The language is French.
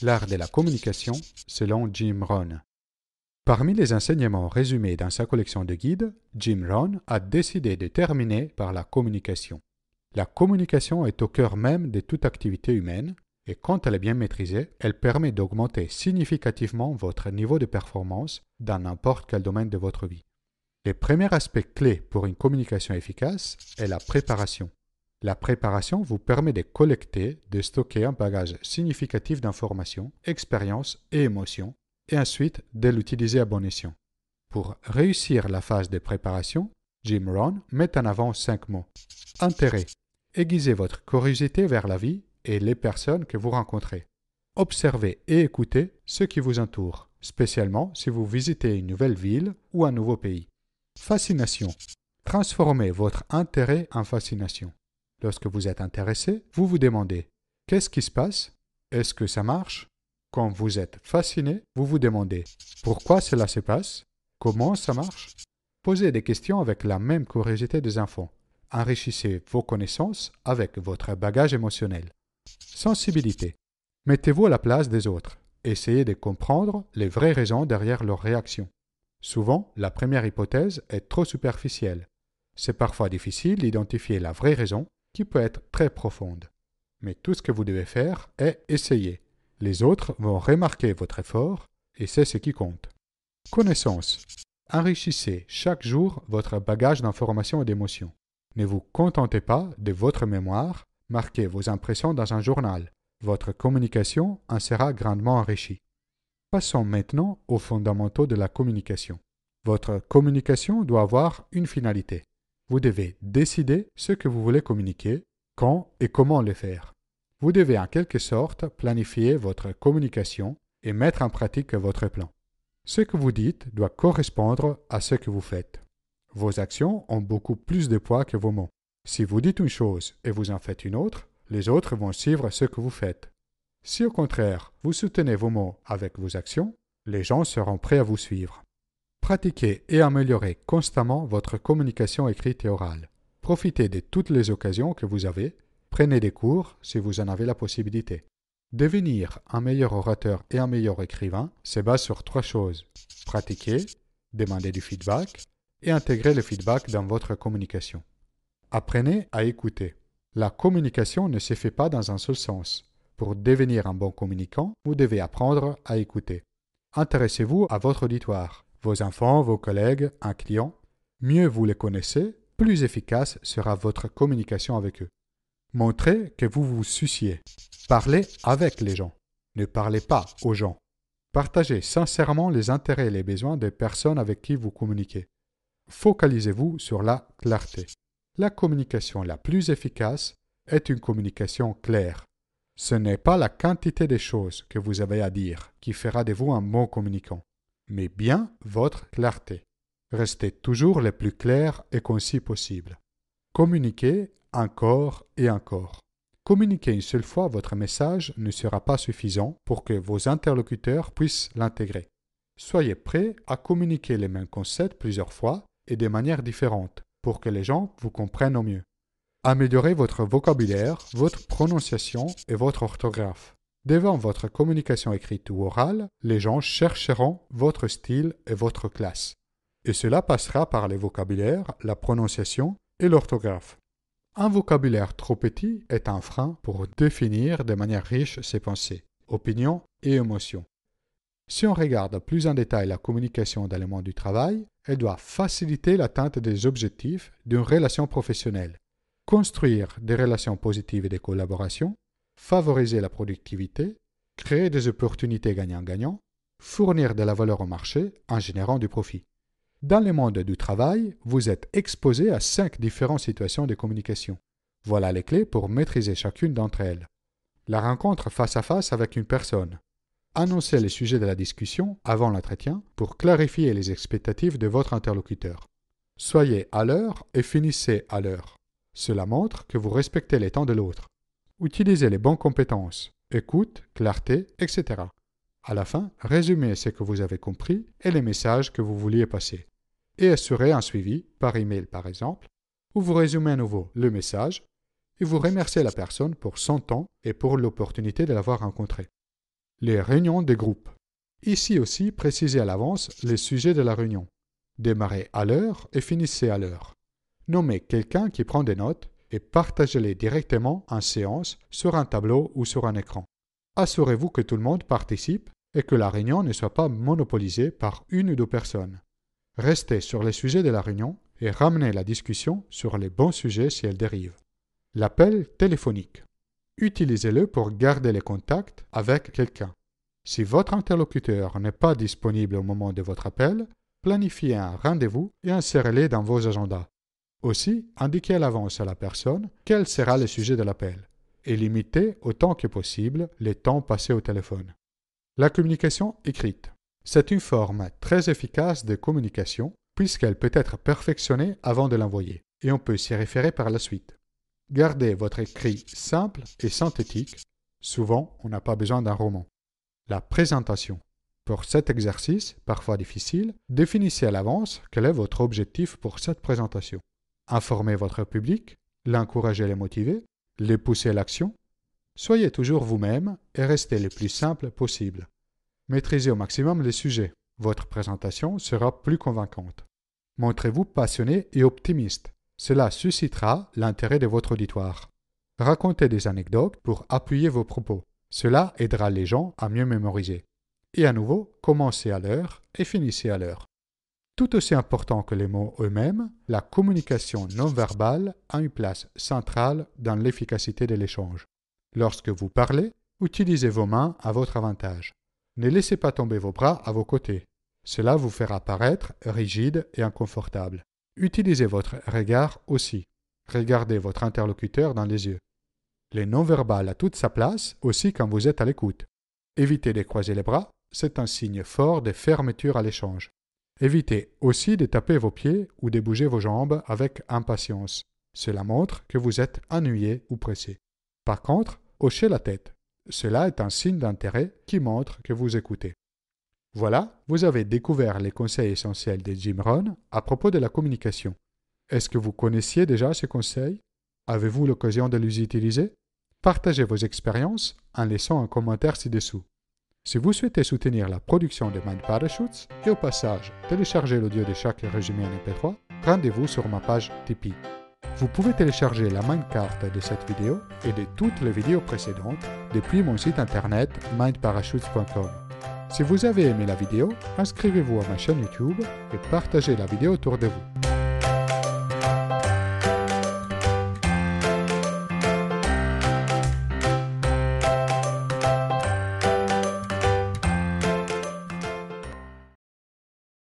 L'art de la communication selon Jim Rohn. Parmi les enseignements résumés dans sa collection de guides, Jim Rohn a décidé de terminer par la communication. La communication est au cœur même de toute activité humaine et quand elle est bien maîtrisée, elle permet d'augmenter significativement votre niveau de performance dans n'importe quel domaine de votre vie. Le premier aspect clé pour une communication efficace est la préparation. La préparation vous permet de collecter, de stocker un bagage significatif d'informations, expériences et émotions, et ensuite de l'utiliser à bon escient. Pour réussir la phase de préparation, Jim Rohn met en avant cinq mots. Intérêt. Aiguisez votre curiosité vers la vie et les personnes que vous rencontrez. Observez et écoutez ce qui vous entoure, spécialement si vous visitez une nouvelle ville ou un nouveau pays. Fascination. Transformez votre intérêt en fascination. Lorsque vous êtes intéressé, vous vous demandez Qu'est-ce qui se passe? Est-ce que ça marche? Quand vous êtes fasciné, vous vous demandez Pourquoi cela se passe? Comment ça marche? Posez des questions avec la même curiosité des enfants. Enrichissez vos connaissances avec votre bagage émotionnel. Sensibilité. Mettez-vous à la place des autres. Essayez de comprendre les vraies raisons derrière leurs réactions. Souvent, la première hypothèse est trop superficielle. C'est parfois difficile d'identifier la vraie raison peut être très profonde. Mais tout ce que vous devez faire est essayer. Les autres vont remarquer votre effort et c'est ce qui compte. Connaissance. Enrichissez chaque jour votre bagage d'informations et d'émotions. Ne vous contentez pas de votre mémoire, marquez vos impressions dans un journal. Votre communication en sera grandement enrichie. Passons maintenant aux fondamentaux de la communication. Votre communication doit avoir une finalité. Vous devez décider ce que vous voulez communiquer, quand et comment le faire. Vous devez en quelque sorte planifier votre communication et mettre en pratique votre plan. Ce que vous dites doit correspondre à ce que vous faites. Vos actions ont beaucoup plus de poids que vos mots. Si vous dites une chose et vous en faites une autre, les autres vont suivre ce que vous faites. Si au contraire, vous soutenez vos mots avec vos actions, les gens seront prêts à vous suivre. Pratiquez et améliorez constamment votre communication écrite et orale. Profitez de toutes les occasions que vous avez. Prenez des cours si vous en avez la possibilité. Devenir un meilleur orateur et un meilleur écrivain se base sur trois choses. Pratiquer, demander du feedback et intégrer le feedback dans votre communication. Apprenez à écouter. La communication ne se fait pas dans un seul sens. Pour devenir un bon communicant, vous devez apprendre à écouter. Intéressez-vous à votre auditoire, vos enfants, vos collègues, un client. Mieux vous les connaissez, plus efficace sera votre communication avec eux. Montrez que vous vous souciez. Parlez avec les gens. Ne parlez pas aux gens. Partagez sincèrement les intérêts et les besoins des personnes avec qui vous communiquez. Focalisez-vous sur la clarté. La communication la plus efficace est une communication claire. Ce n'est pas la quantité des choses que vous avez à dire qui fera de vous un bon communicant, mais bien votre clarté. Restez toujours le plus clair et concis possible. Communiquez encore et encore. Communiquer une seule fois votre message ne sera pas suffisant pour que vos interlocuteurs puissent l'intégrer. Soyez prêt à communiquer les mêmes concepts plusieurs fois et de manière différente pour que les gens vous comprennent au mieux. Améliorez votre vocabulaire, votre prononciation et votre orthographe. Devant votre communication écrite ou orale, les gens chercheront votre style et votre classe. Et cela passera par les vocabulaires, la prononciation et l'orthographe. Un vocabulaire trop petit est un frein pour définir de manière riche ses pensées, opinions et émotions. Si on regarde plus en détail la communication dans du travail, elle doit faciliter l'atteinte des objectifs d'une relation professionnelle, construire des relations positives et des collaborations, favoriser la productivité, créer des opportunités gagnant-gagnant, fournir de la valeur au marché en générant du profit. Dans le monde du travail, vous êtes exposé à cinq différentes situations de communication. Voilà les clés pour maîtriser chacune d'entre elles. La rencontre face à face avec une personne, Annoncez les sujets de la discussion avant l'entretien pour clarifier les expectatives de votre interlocuteur. Soyez à l'heure et finissez à l'heure. Cela montre que vous respectez les temps de l'autre. Utilisez les bonnes compétences, écoute, clarté, etc. À la fin, résumez ce que vous avez compris et les messages que vous vouliez passer. Et assurez un suivi, par email par exemple, où vous résumez à nouveau le message et vous remerciez la personne pour son temps et pour l'opportunité de l'avoir rencontré. Les réunions des groupes. Ici aussi, précisez à l'avance les sujets de la réunion. Démarrez à l'heure et finissez à l'heure. Nommez quelqu'un qui prend des notes et partagez-les directement en séance sur un tableau ou sur un écran. Assurez-vous que tout le monde participe et que la réunion ne soit pas monopolisée par une ou deux personnes. Restez sur les sujets de la réunion et ramenez la discussion sur les bons sujets si elle dérive. L'appel téléphonique. Utilisez-le pour garder les contacts avec quelqu'un. Si votre interlocuteur n'est pas disponible au moment de votre appel, planifiez un rendez-vous et insérez-le dans vos agendas. Aussi, indiquez à l'avance à la personne quel sera le sujet de l'appel et limitez autant que possible les temps passés au téléphone. La communication écrite. C'est une forme très efficace de communication puisqu'elle peut être perfectionnée avant de l'envoyer et on peut s'y référer par la suite. Gardez votre écrit simple et synthétique. Souvent, on n'a pas besoin d'un roman. La présentation. Pour cet exercice, parfois difficile, définissez à l'avance quel est votre objectif pour cette présentation. Informez votre public, l'encouragez et les motiver, les pousser à l'action. Soyez toujours vous-même et restez le plus simple possible. Maîtrisez au maximum les sujets. Votre présentation sera plus convaincante. Montrez-vous passionné et optimiste. Cela suscitera l'intérêt de votre auditoire. Racontez des anecdotes pour appuyer vos propos. Cela aidera les gens à mieux mémoriser. Et à nouveau, commencez à l'heure et finissez à l'heure. Tout aussi important que les mots eux-mêmes, la communication non verbale a une place centrale dans l'efficacité de l'échange. Lorsque vous parlez, utilisez vos mains à votre avantage. Ne laissez pas tomber vos bras à vos côtés. Cela vous fera paraître rigide et inconfortable. Utilisez votre regard aussi. Regardez votre interlocuteur dans les yeux. Les non-verbal a toute sa place aussi quand vous êtes à l'écoute. Évitez de croiser les bras, c'est un signe fort de fermeture à l'échange. Évitez aussi de taper vos pieds ou de bouger vos jambes avec impatience. Cela montre que vous êtes ennuyé ou pressé. Par contre, hochez la tête. Cela est un signe d'intérêt qui montre que vous écoutez. Voilà, vous avez découvert les conseils essentiels de Jim Rohn à propos de la communication. Est-ce que vous connaissiez déjà ces conseils Avez-vous l'occasion de les utiliser? Partagez vos expériences en laissant un commentaire ci-dessous. Si vous souhaitez soutenir la production de Mind Parachutes et au passage télécharger l'audio de chaque résumé en MP3, rendez-vous sur ma page Tipeee. Vous pouvez télécharger la carte de cette vidéo et de toutes les vidéos précédentes depuis mon site internet mindparachutes.com. Si vous avez aimé la vidéo, inscrivez-vous à ma chaîne YouTube et partagez la vidéo autour de vous.